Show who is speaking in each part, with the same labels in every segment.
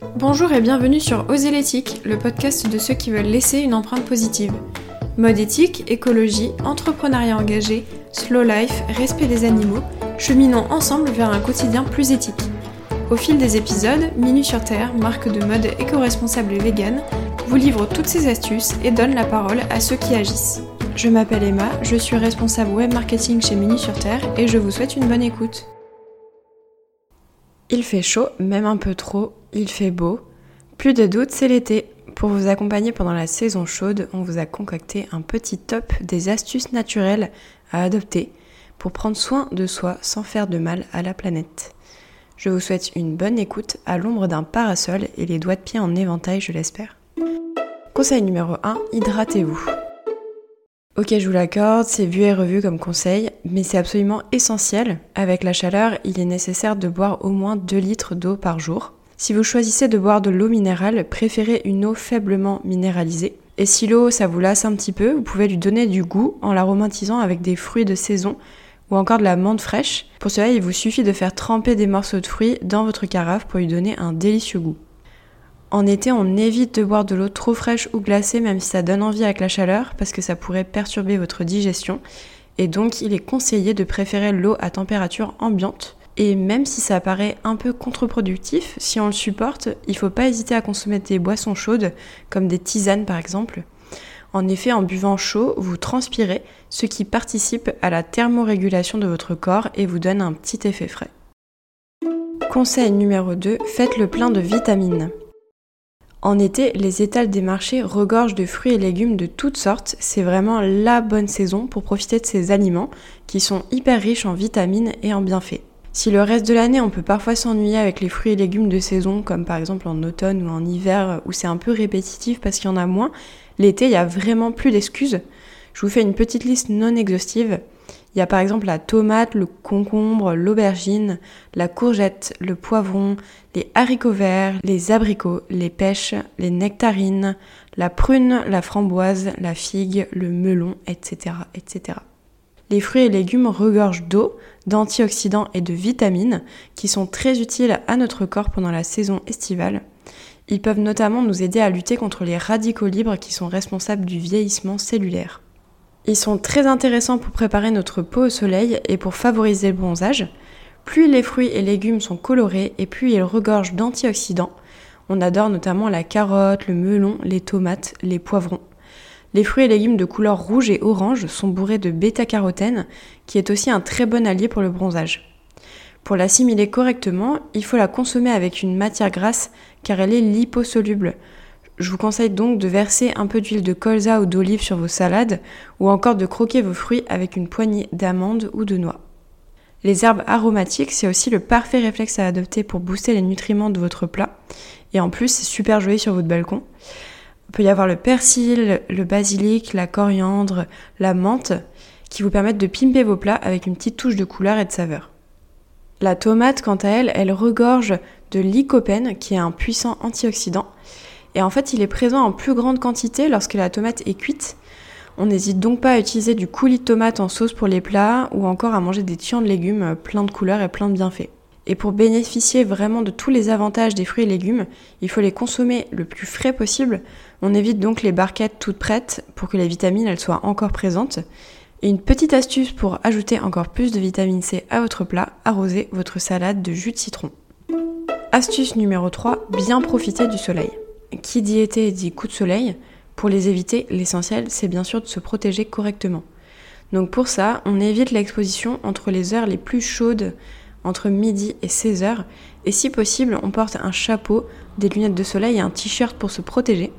Speaker 1: Bonjour et bienvenue sur Oser l'éthique, le podcast de ceux qui veulent laisser une empreinte positive. Mode éthique, écologie, entrepreneuriat engagé, slow life, respect des animaux, cheminons ensemble vers un quotidien plus éthique. Au fil des épisodes, Minu sur Terre, marque de mode éco-responsable et vegan, vous livre toutes ces astuces et donne la parole à ceux qui agissent. Je m'appelle Emma, je suis responsable web marketing chez Minu sur Terre et je vous souhaite une bonne écoute. Il fait chaud, même un peu trop, il fait beau. Plus de doute, c'est l'été. Pour vous accompagner pendant la saison chaude, on vous a concocté un petit top des astuces naturelles à adopter pour prendre soin de soi sans faire de mal à la planète. Je vous souhaite une bonne écoute à l'ombre d'un parasol et les doigts de pied en éventail, je l'espère. Conseil numéro 1, hydratez-vous. Ok, je vous l'accorde, c'est vu et revu comme conseil, mais c'est absolument essentiel. Avec la chaleur, il est nécessaire de boire au moins 2 litres d'eau par jour. Si vous choisissez de boire de l'eau minérale, préférez une eau faiblement minéralisée. Et si l'eau, ça vous lasse un petit peu, vous pouvez lui donner du goût en l'aromatisant avec des fruits de saison ou encore de la menthe fraîche. Pour cela, il vous suffit de faire tremper des morceaux de fruits dans votre carafe pour lui donner un délicieux goût. En été, on évite de boire de l'eau trop fraîche ou glacée, même si ça donne envie avec la chaleur, parce que ça pourrait perturber votre digestion. Et donc, il est conseillé de préférer l'eau à température ambiante. Et même si ça paraît un peu contre-productif, si on le supporte, il ne faut pas hésiter à consommer des boissons chaudes, comme des tisanes par exemple. En effet, en buvant chaud, vous transpirez, ce qui participe à la thermorégulation de votre corps et vous donne un petit effet frais. Conseil numéro 2, faites le plein de vitamines. En été, les étals des marchés regorgent de fruits et légumes de toutes sortes. C'est vraiment la bonne saison pour profiter de ces aliments qui sont hyper riches en vitamines et en bienfaits. Si le reste de l'année on peut parfois s'ennuyer avec les fruits et légumes de saison, comme par exemple en automne ou en hiver où c'est un peu répétitif parce qu'il y en a moins, l'été il y a vraiment plus d'excuses. Je vous fais une petite liste non exhaustive. Il y a par exemple la tomate, le concombre, l'aubergine, la courgette, le poivron, les haricots verts, les abricots, les pêches, les nectarines, la prune, la framboise, la figue, le melon, etc. etc. Les fruits et légumes regorgent d'eau, d'antioxydants et de vitamines qui sont très utiles à notre corps pendant la saison estivale. Ils peuvent notamment nous aider à lutter contre les radicaux libres qui sont responsables du vieillissement cellulaire. Ils sont très intéressants pour préparer notre peau au soleil et pour favoriser le bronzage. Plus les fruits et légumes sont colorés et plus ils regorgent d'antioxydants. On adore notamment la carotte, le melon, les tomates, les poivrons. Les fruits et légumes de couleur rouge et orange sont bourrés de bêta-carotène, qui est aussi un très bon allié pour le bronzage. Pour l'assimiler correctement, il faut la consommer avec une matière grasse car elle est liposoluble, je vous conseille donc de verser un peu d'huile de colza ou d'olive sur vos salades ou encore de croquer vos fruits avec une poignée d'amandes ou de noix. Les herbes aromatiques, c'est aussi le parfait réflexe à adopter pour booster les nutriments de votre plat. Et en plus, c'est super joli sur votre balcon. Il peut y avoir le persil, le basilic, la coriandre, la menthe, qui vous permettent de pimper vos plats avec une petite touche de couleur et de saveur. La tomate, quant à elle, elle regorge de lycopène, qui est un puissant antioxydant, et en fait, il est présent en plus grande quantité lorsque la tomate est cuite. On n'hésite donc pas à utiliser du coulis de tomate en sauce pour les plats ou encore à manger des tiens de légumes pleins de couleurs et pleins de bienfaits. Et pour bénéficier vraiment de tous les avantages des fruits et légumes, il faut les consommer le plus frais possible. On évite donc les barquettes toutes prêtes pour que les vitamines elles soient encore présentes. Et une petite astuce pour ajouter encore plus de vitamine C à votre plat, arrosez votre salade de jus de citron. Astuce numéro 3, bien profiter du soleil. Qui dit été dit coup de soleil. Pour les éviter, l'essentiel, c'est bien sûr de se protéger correctement. Donc pour ça, on évite l'exposition entre les heures les plus chaudes, entre midi et 16 heures. Et si possible, on porte un chapeau, des lunettes de soleil et un t-shirt pour se protéger.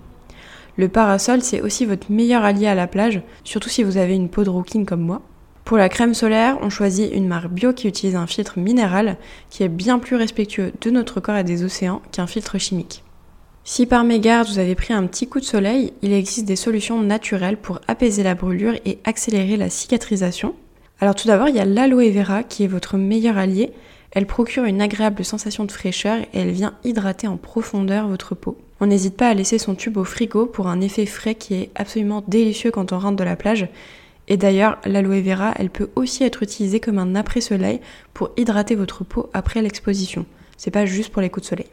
Speaker 1: Le parasol, c'est aussi votre meilleur allié à la plage, surtout si vous avez une peau de rouquine comme moi. Pour la crème solaire, on choisit une marque bio qui utilise un filtre minéral qui est bien plus respectueux de notre corps et des océans qu'un filtre chimique. Si par mégarde vous avez pris un petit coup de soleil, il existe des solutions naturelles pour apaiser la brûlure et accélérer la cicatrisation. Alors tout d'abord, il y a l'aloe vera qui est votre meilleur allié. Elle procure une agréable sensation de fraîcheur et elle vient hydrater en profondeur votre peau. On n'hésite pas à laisser son tube au frigo pour un effet frais qui est absolument délicieux quand on rentre de la plage. Et d'ailleurs, l'aloe vera, elle peut aussi être utilisée comme un après-soleil pour hydrater votre peau après l'exposition. C'est pas juste pour les coups de soleil.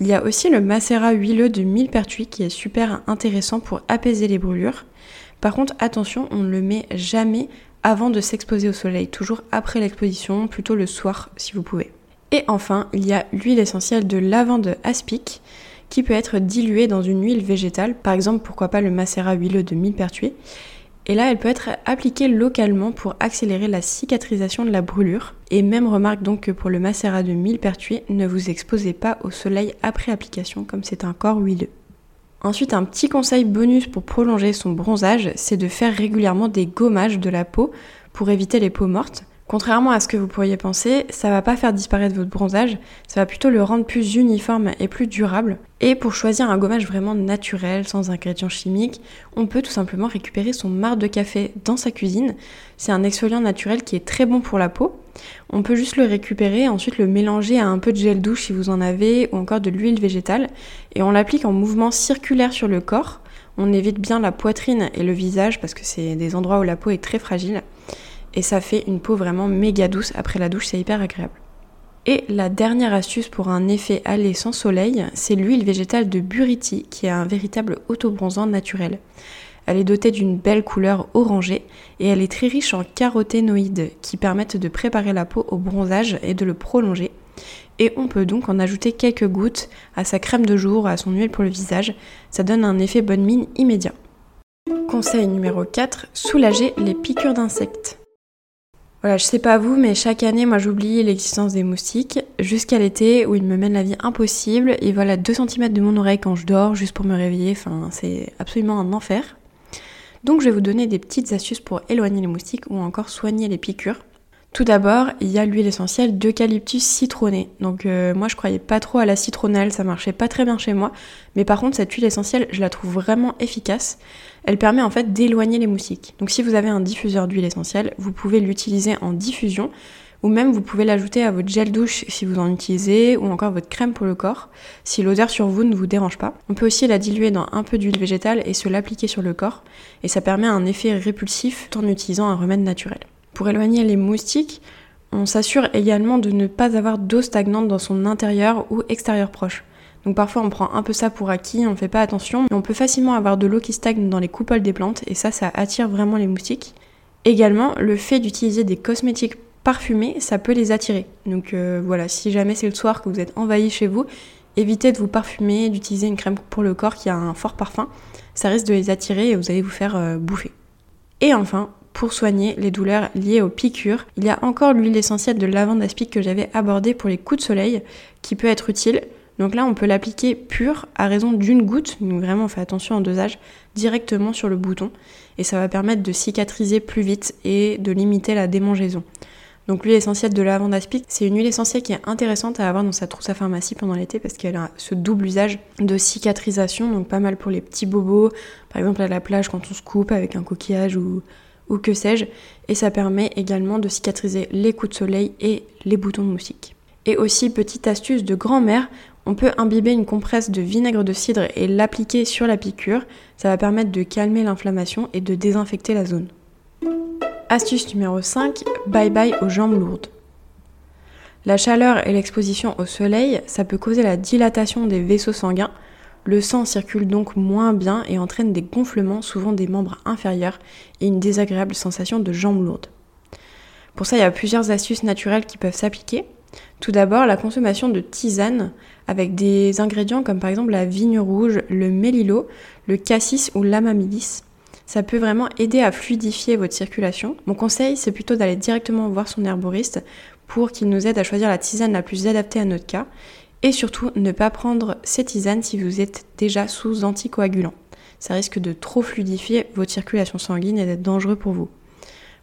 Speaker 1: Il y a aussi le macérat huileux de millepertuis qui est super intéressant pour apaiser les brûlures. Par contre, attention, on ne le met jamais avant de s'exposer au soleil, toujours après l'exposition, plutôt le soir si vous pouvez. Et enfin, il y a l'huile essentielle de lavande aspic qui peut être diluée dans une huile végétale, par exemple pourquoi pas le macérat huileux de millepertuis. Et là, elle peut être appliquée localement pour accélérer la cicatrisation de la brûlure. Et même remarque donc que pour le macérat de millepertuis, ne vous exposez pas au soleil après application comme c'est un corps huileux. Ensuite, un petit conseil bonus pour prolonger son bronzage, c'est de faire régulièrement des gommages de la peau pour éviter les peaux mortes. Contrairement à ce que vous pourriez penser, ça va pas faire disparaître votre bronzage, ça va plutôt le rendre plus uniforme et plus durable. Et pour choisir un gommage vraiment naturel, sans ingrédients chimiques, on peut tout simplement récupérer son marc de café dans sa cuisine. C'est un exfoliant naturel qui est très bon pour la peau. On peut juste le récupérer, ensuite le mélanger à un peu de gel douche si vous en avez, ou encore de l'huile végétale, et on l'applique en mouvement circulaire sur le corps. On évite bien la poitrine et le visage parce que c'est des endroits où la peau est très fragile et ça fait une peau vraiment méga douce après la douche, c'est hyper agréable. Et la dernière astuce pour un effet allé sans soleil, c'est l'huile végétale de Buriti qui est un véritable autobronzant naturel. Elle est dotée d'une belle couleur orangée et elle est très riche en caroténoïdes qui permettent de préparer la peau au bronzage et de le prolonger. Et on peut donc en ajouter quelques gouttes à sa crème de jour, à son huile pour le visage. Ça donne un effet bonne mine immédiat. Conseil numéro 4, soulager les piqûres d'insectes. Voilà, je sais pas vous, mais chaque année, moi j'oublie l'existence des moustiques jusqu'à l'été où ils me mènent la vie impossible. Ils volent à 2 cm de mon oreille quand je dors juste pour me réveiller. Enfin, c'est absolument un enfer. Donc je vais vous donner des petites astuces pour éloigner les moustiques ou encore soigner les piqûres. Tout d'abord, il y a l'huile essentielle d'eucalyptus citronné. Donc euh, moi je croyais pas trop à la citronnelle, ça marchait pas très bien chez moi, mais par contre cette huile essentielle, je la trouve vraiment efficace. Elle permet en fait d'éloigner les moustiques. Donc si vous avez un diffuseur d'huile essentielle, vous pouvez l'utiliser en diffusion ou même vous pouvez l'ajouter à votre gel douche si vous en utilisez, ou encore votre crème pour le corps, si l'odeur sur vous ne vous dérange pas. On peut aussi la diluer dans un peu d'huile végétale et se l'appliquer sur le corps, et ça permet un effet répulsif tout en utilisant un remède naturel. Pour éloigner les moustiques, on s'assure également de ne pas avoir d'eau stagnante dans son intérieur ou extérieur proche. Donc parfois on prend un peu ça pour acquis, on ne fait pas attention, mais on peut facilement avoir de l'eau qui stagne dans les coupoles des plantes et ça, ça attire vraiment les moustiques. Également, le fait d'utiliser des cosmétiques parfumés, ça peut les attirer. Donc euh, voilà, si jamais c'est le soir que vous êtes envahi chez vous, évitez de vous parfumer, d'utiliser une crème pour le corps qui a un fort parfum. Ça risque de les attirer et vous allez vous faire euh, bouffer. Et enfin, pour soigner les douleurs liées aux piqûres. Il y a encore l'huile essentielle de lavande aspic que j'avais abordée pour les coups de soleil qui peut être utile. Donc là, on peut l'appliquer pur à raison d'une goutte, donc vraiment on fait attention au dosage, directement sur le bouton et ça va permettre de cicatriser plus vite et de limiter la démangeaison. Donc l'huile essentielle de lavande aspic, c'est une huile essentielle qui est intéressante à avoir dans sa trousse à pharmacie pendant l'été parce qu'elle a ce double usage de cicatrisation, donc pas mal pour les petits bobos, par exemple à la plage quand on se coupe avec un coquillage ou que sais-je, et ça permet également de cicatriser les coups de soleil et les boutons de moustiques. Et aussi, petite astuce de grand-mère, on peut imbiber une compresse de vinaigre de cidre et l'appliquer sur la piqûre, ça va permettre de calmer l'inflammation et de désinfecter la zone. Astuce numéro 5, bye bye aux jambes lourdes. La chaleur et l'exposition au soleil, ça peut causer la dilatation des vaisseaux sanguins, le sang circule donc moins bien et entraîne des gonflements, souvent des membres inférieurs, et une désagréable sensation de jambes lourdes. Pour ça, il y a plusieurs astuces naturelles qui peuvent s'appliquer. Tout d'abord, la consommation de tisane avec des ingrédients comme par exemple la vigne rouge, le mélilo, le cassis ou l'amamilis. Ça peut vraiment aider à fluidifier votre circulation. Mon conseil, c'est plutôt d'aller directement voir son herboriste pour qu'il nous aide à choisir la tisane la plus adaptée à notre cas et surtout, ne pas prendre ces tisanes si vous êtes déjà sous anticoagulant. Ça risque de trop fluidifier votre circulation sanguine et d'être dangereux pour vous.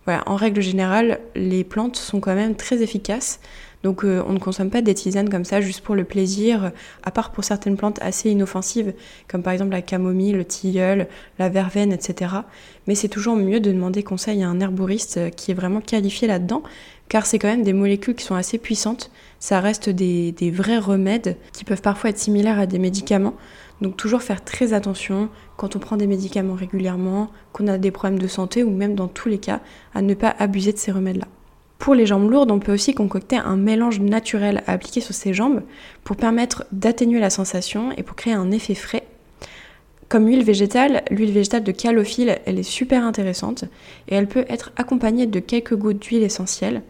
Speaker 1: Voilà, en règle générale, les plantes sont quand même très efficaces. Donc euh, on ne consomme pas des tisanes comme ça juste pour le plaisir, à part pour certaines plantes assez inoffensives, comme par exemple la camomille, le tilleul, la verveine, etc. Mais c'est toujours mieux de demander conseil à un herboriste qui est vraiment qualifié là-dedans, car c'est quand même des molécules qui sont assez puissantes. Ça reste des, vrais remèdes qui peuvent parfois être similaires à des médicaments. Donc toujours faire très attention quand on prend des médicaments régulièrement, qu'on a des problèmes de santé ou même dans tous les cas à ne pas abuser de ces remèdes-là. Pour les jambes lourdes, on peut aussi concocter un mélange naturel à appliquer sur ses jambes pour permettre d'atténuer la sensation et pour créer un effet frais. Comme huile végétale, l'huile végétale de calophylle, elle est super intéressante et elle peut être accompagnée de quelques gouttes d'huile essentielle.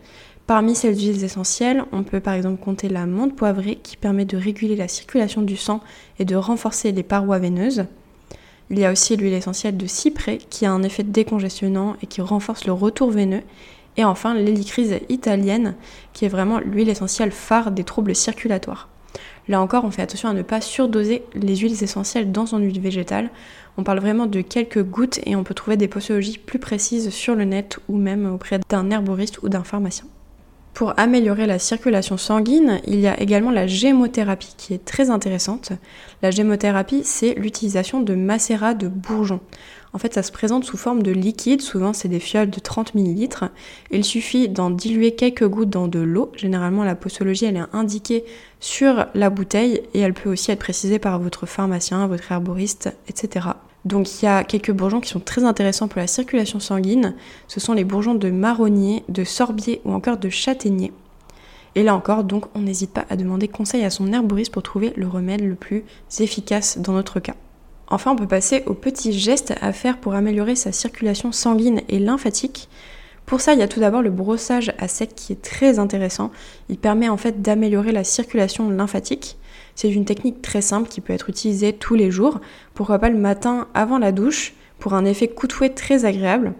Speaker 1: Parmi ces huiles essentielles, on peut par exemple compter la menthe poivrée qui permet de réguler la circulation du sang et de renforcer les parois veineuses. Il y a aussi l'huile essentielle de cyprès qui a un effet décongestionnant et qui renforce le retour veineux et enfin, l'hélicryse italienne, qui est vraiment l'huile essentielle phare des troubles circulatoires. Là encore, on fait attention à ne pas surdoser les huiles essentielles dans son huile végétale. On parle vraiment de quelques gouttes et on peut trouver des posologies plus précises sur le net ou même auprès d'un herboriste ou d'un pharmacien. Pour améliorer la circulation sanguine, il y a également la gémothérapie qui est très intéressante. La gémothérapie, c'est l'utilisation de macérats de bourgeons. En fait, ça se présente sous forme de liquide, souvent c'est des fioles de 30 ml. Il suffit d'en diluer quelques gouttes dans de l'eau. Généralement, la posologie, elle est indiquée sur la bouteille et elle peut aussi être précisée par votre pharmacien, votre herboriste, etc. Donc il y a quelques bourgeons qui sont très intéressants pour la circulation sanguine. Ce sont les bourgeons de marronnier, de sorbier ou encore de châtaignier. Et là encore, donc, on n'hésite pas à demander conseil à son herboriste pour trouver le remède le plus efficace dans notre cas. Enfin, on peut passer aux petits gestes à faire pour améliorer sa circulation sanguine et lymphatique. Pour ça, il y a tout d'abord le brossage à sec qui est très intéressant. Il permet en fait d'améliorer la circulation lymphatique. C'est une technique très simple qui peut être utilisée tous les jours, pourquoi pas le matin avant la douche, pour un effet coup très agréable.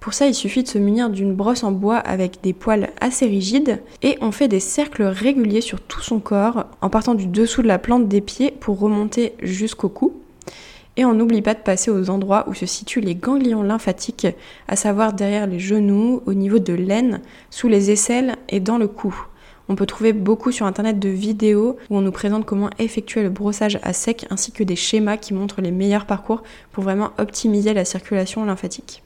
Speaker 1: Pour ça, il suffit de se munir d'une brosse en bois avec des poils assez rigides et on fait des cercles réguliers sur tout son corps en partant du dessous de la plante des pieds pour remonter jusqu'au cou. Et on n'oublie pas de passer aux endroits où se situent les ganglions lymphatiques, à savoir derrière les genoux, au niveau de l'aine, sous les aisselles et dans le cou. On peut trouver beaucoup sur internet de vidéos où on nous présente comment effectuer le brossage à sec ainsi que des schémas qui montrent les meilleurs parcours pour vraiment optimiser la circulation lymphatique.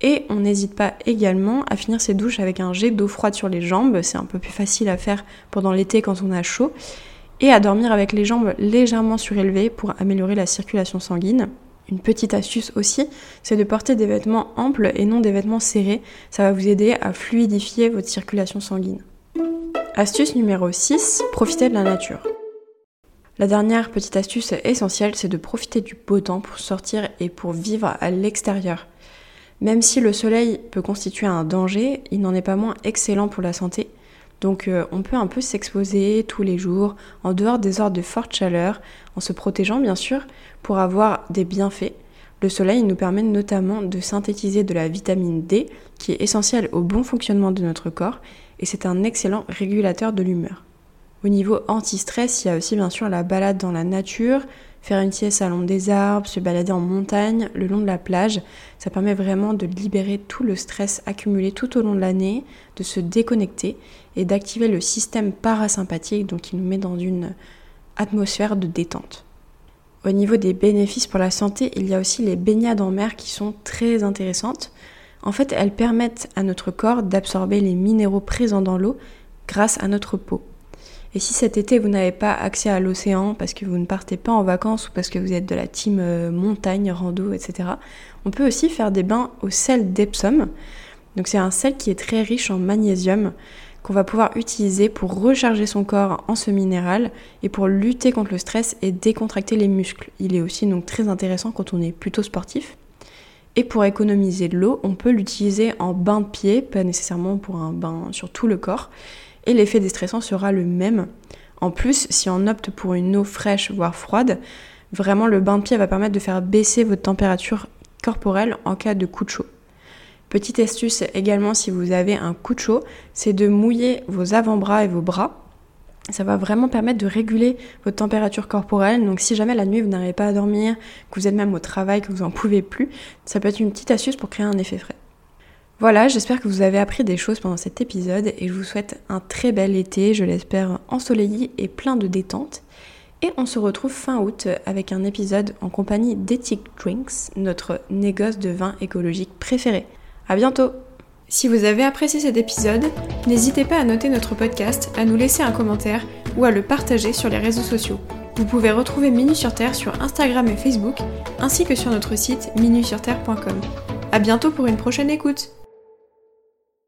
Speaker 1: Et on n'hésite pas également à finir ses douches avec un jet d'eau froide sur les jambes, c'est un peu plus facile à faire pendant l'été quand on a chaud, et à dormir avec les jambes légèrement surélevées pour améliorer la circulation sanguine. Une petite astuce aussi, c'est de porter des vêtements amples et non des vêtements serrés, ça va vous aider à fluidifier votre circulation sanguine. Astuce numéro 6, profitez de la nature. La dernière petite astuce essentielle, c'est de profiter du beau temps pour sortir et pour vivre à l'extérieur. Même si le soleil peut constituer un danger, il n'en est pas moins excellent pour la santé. Donc euh, on peut un peu s'exposer tous les jours en dehors des heures de forte chaleur, en se protégeant bien sûr, pour avoir des bienfaits. Le soleil nous permet notamment de synthétiser de la vitamine D qui est essentielle au bon fonctionnement de notre corps et c'est un excellent régulateur de l'humeur. Au niveau anti-stress, il y a aussi bien sûr la balade dans la nature, faire une sieste à l'ombre des arbres, se balader en montagne, le long de la plage. Ça permet vraiment de libérer tout le stress accumulé tout au long de l'année, de se déconnecter et d'activer le système parasympathique, donc qui nous met dans une atmosphère de détente. Au niveau des bénéfices pour la santé, il y a aussi les baignades en mer qui sont très intéressantes. En fait, elles permettent à notre corps d'absorber les minéraux présents dans l'eau grâce à notre peau. Et si cet été vous n'avez pas accès à l'océan parce que vous ne partez pas en vacances ou parce que vous êtes de la team euh, montagne, rando, etc., on peut aussi faire des bains au sel d'Epsom. Donc c'est un sel qui est très riche en magnésium qu'on va pouvoir utiliser pour recharger son corps en ce minéral et pour lutter contre le stress et décontracter les muscles. Il est aussi donc très intéressant quand on est plutôt sportif. Et pour économiser de l'eau, on peut l'utiliser en bain de pied, pas nécessairement pour un bain sur tout le corps. Et l'effet déstressant sera le même. En plus, si on opte pour une eau fraîche, voire froide, vraiment le bain de pied va permettre de faire baisser votre température corporelle en cas de coup de chaud. Petite astuce également si vous avez un coup de chaud, c'est de mouiller vos avant-bras et vos bras ça va vraiment permettre de réguler votre température corporelle. Donc si jamais la nuit vous n'arrivez pas à dormir, que vous êtes même au travail, que vous n'en pouvez plus, ça peut être une petite astuce pour créer un effet frais. Voilà, j'espère que vous avez appris des choses pendant cet épisode et je vous souhaite un très bel été, je l'espère ensoleillé et plein de détente. Et on se retrouve fin août avec un épisode en compagnie d'Ethic Drinks, notre négoce de vin écologique préféré. À bientôt! Si vous avez apprécié cet épisode, n'hésitez pas à noter notre podcast, à nous laisser un commentaire ou à le partager sur les réseaux sociaux. Vous pouvez retrouver Minu sur Terre sur Instagram et Facebook, ainsi que sur notre site minusurterre.com. A bientôt pour une prochaine écoute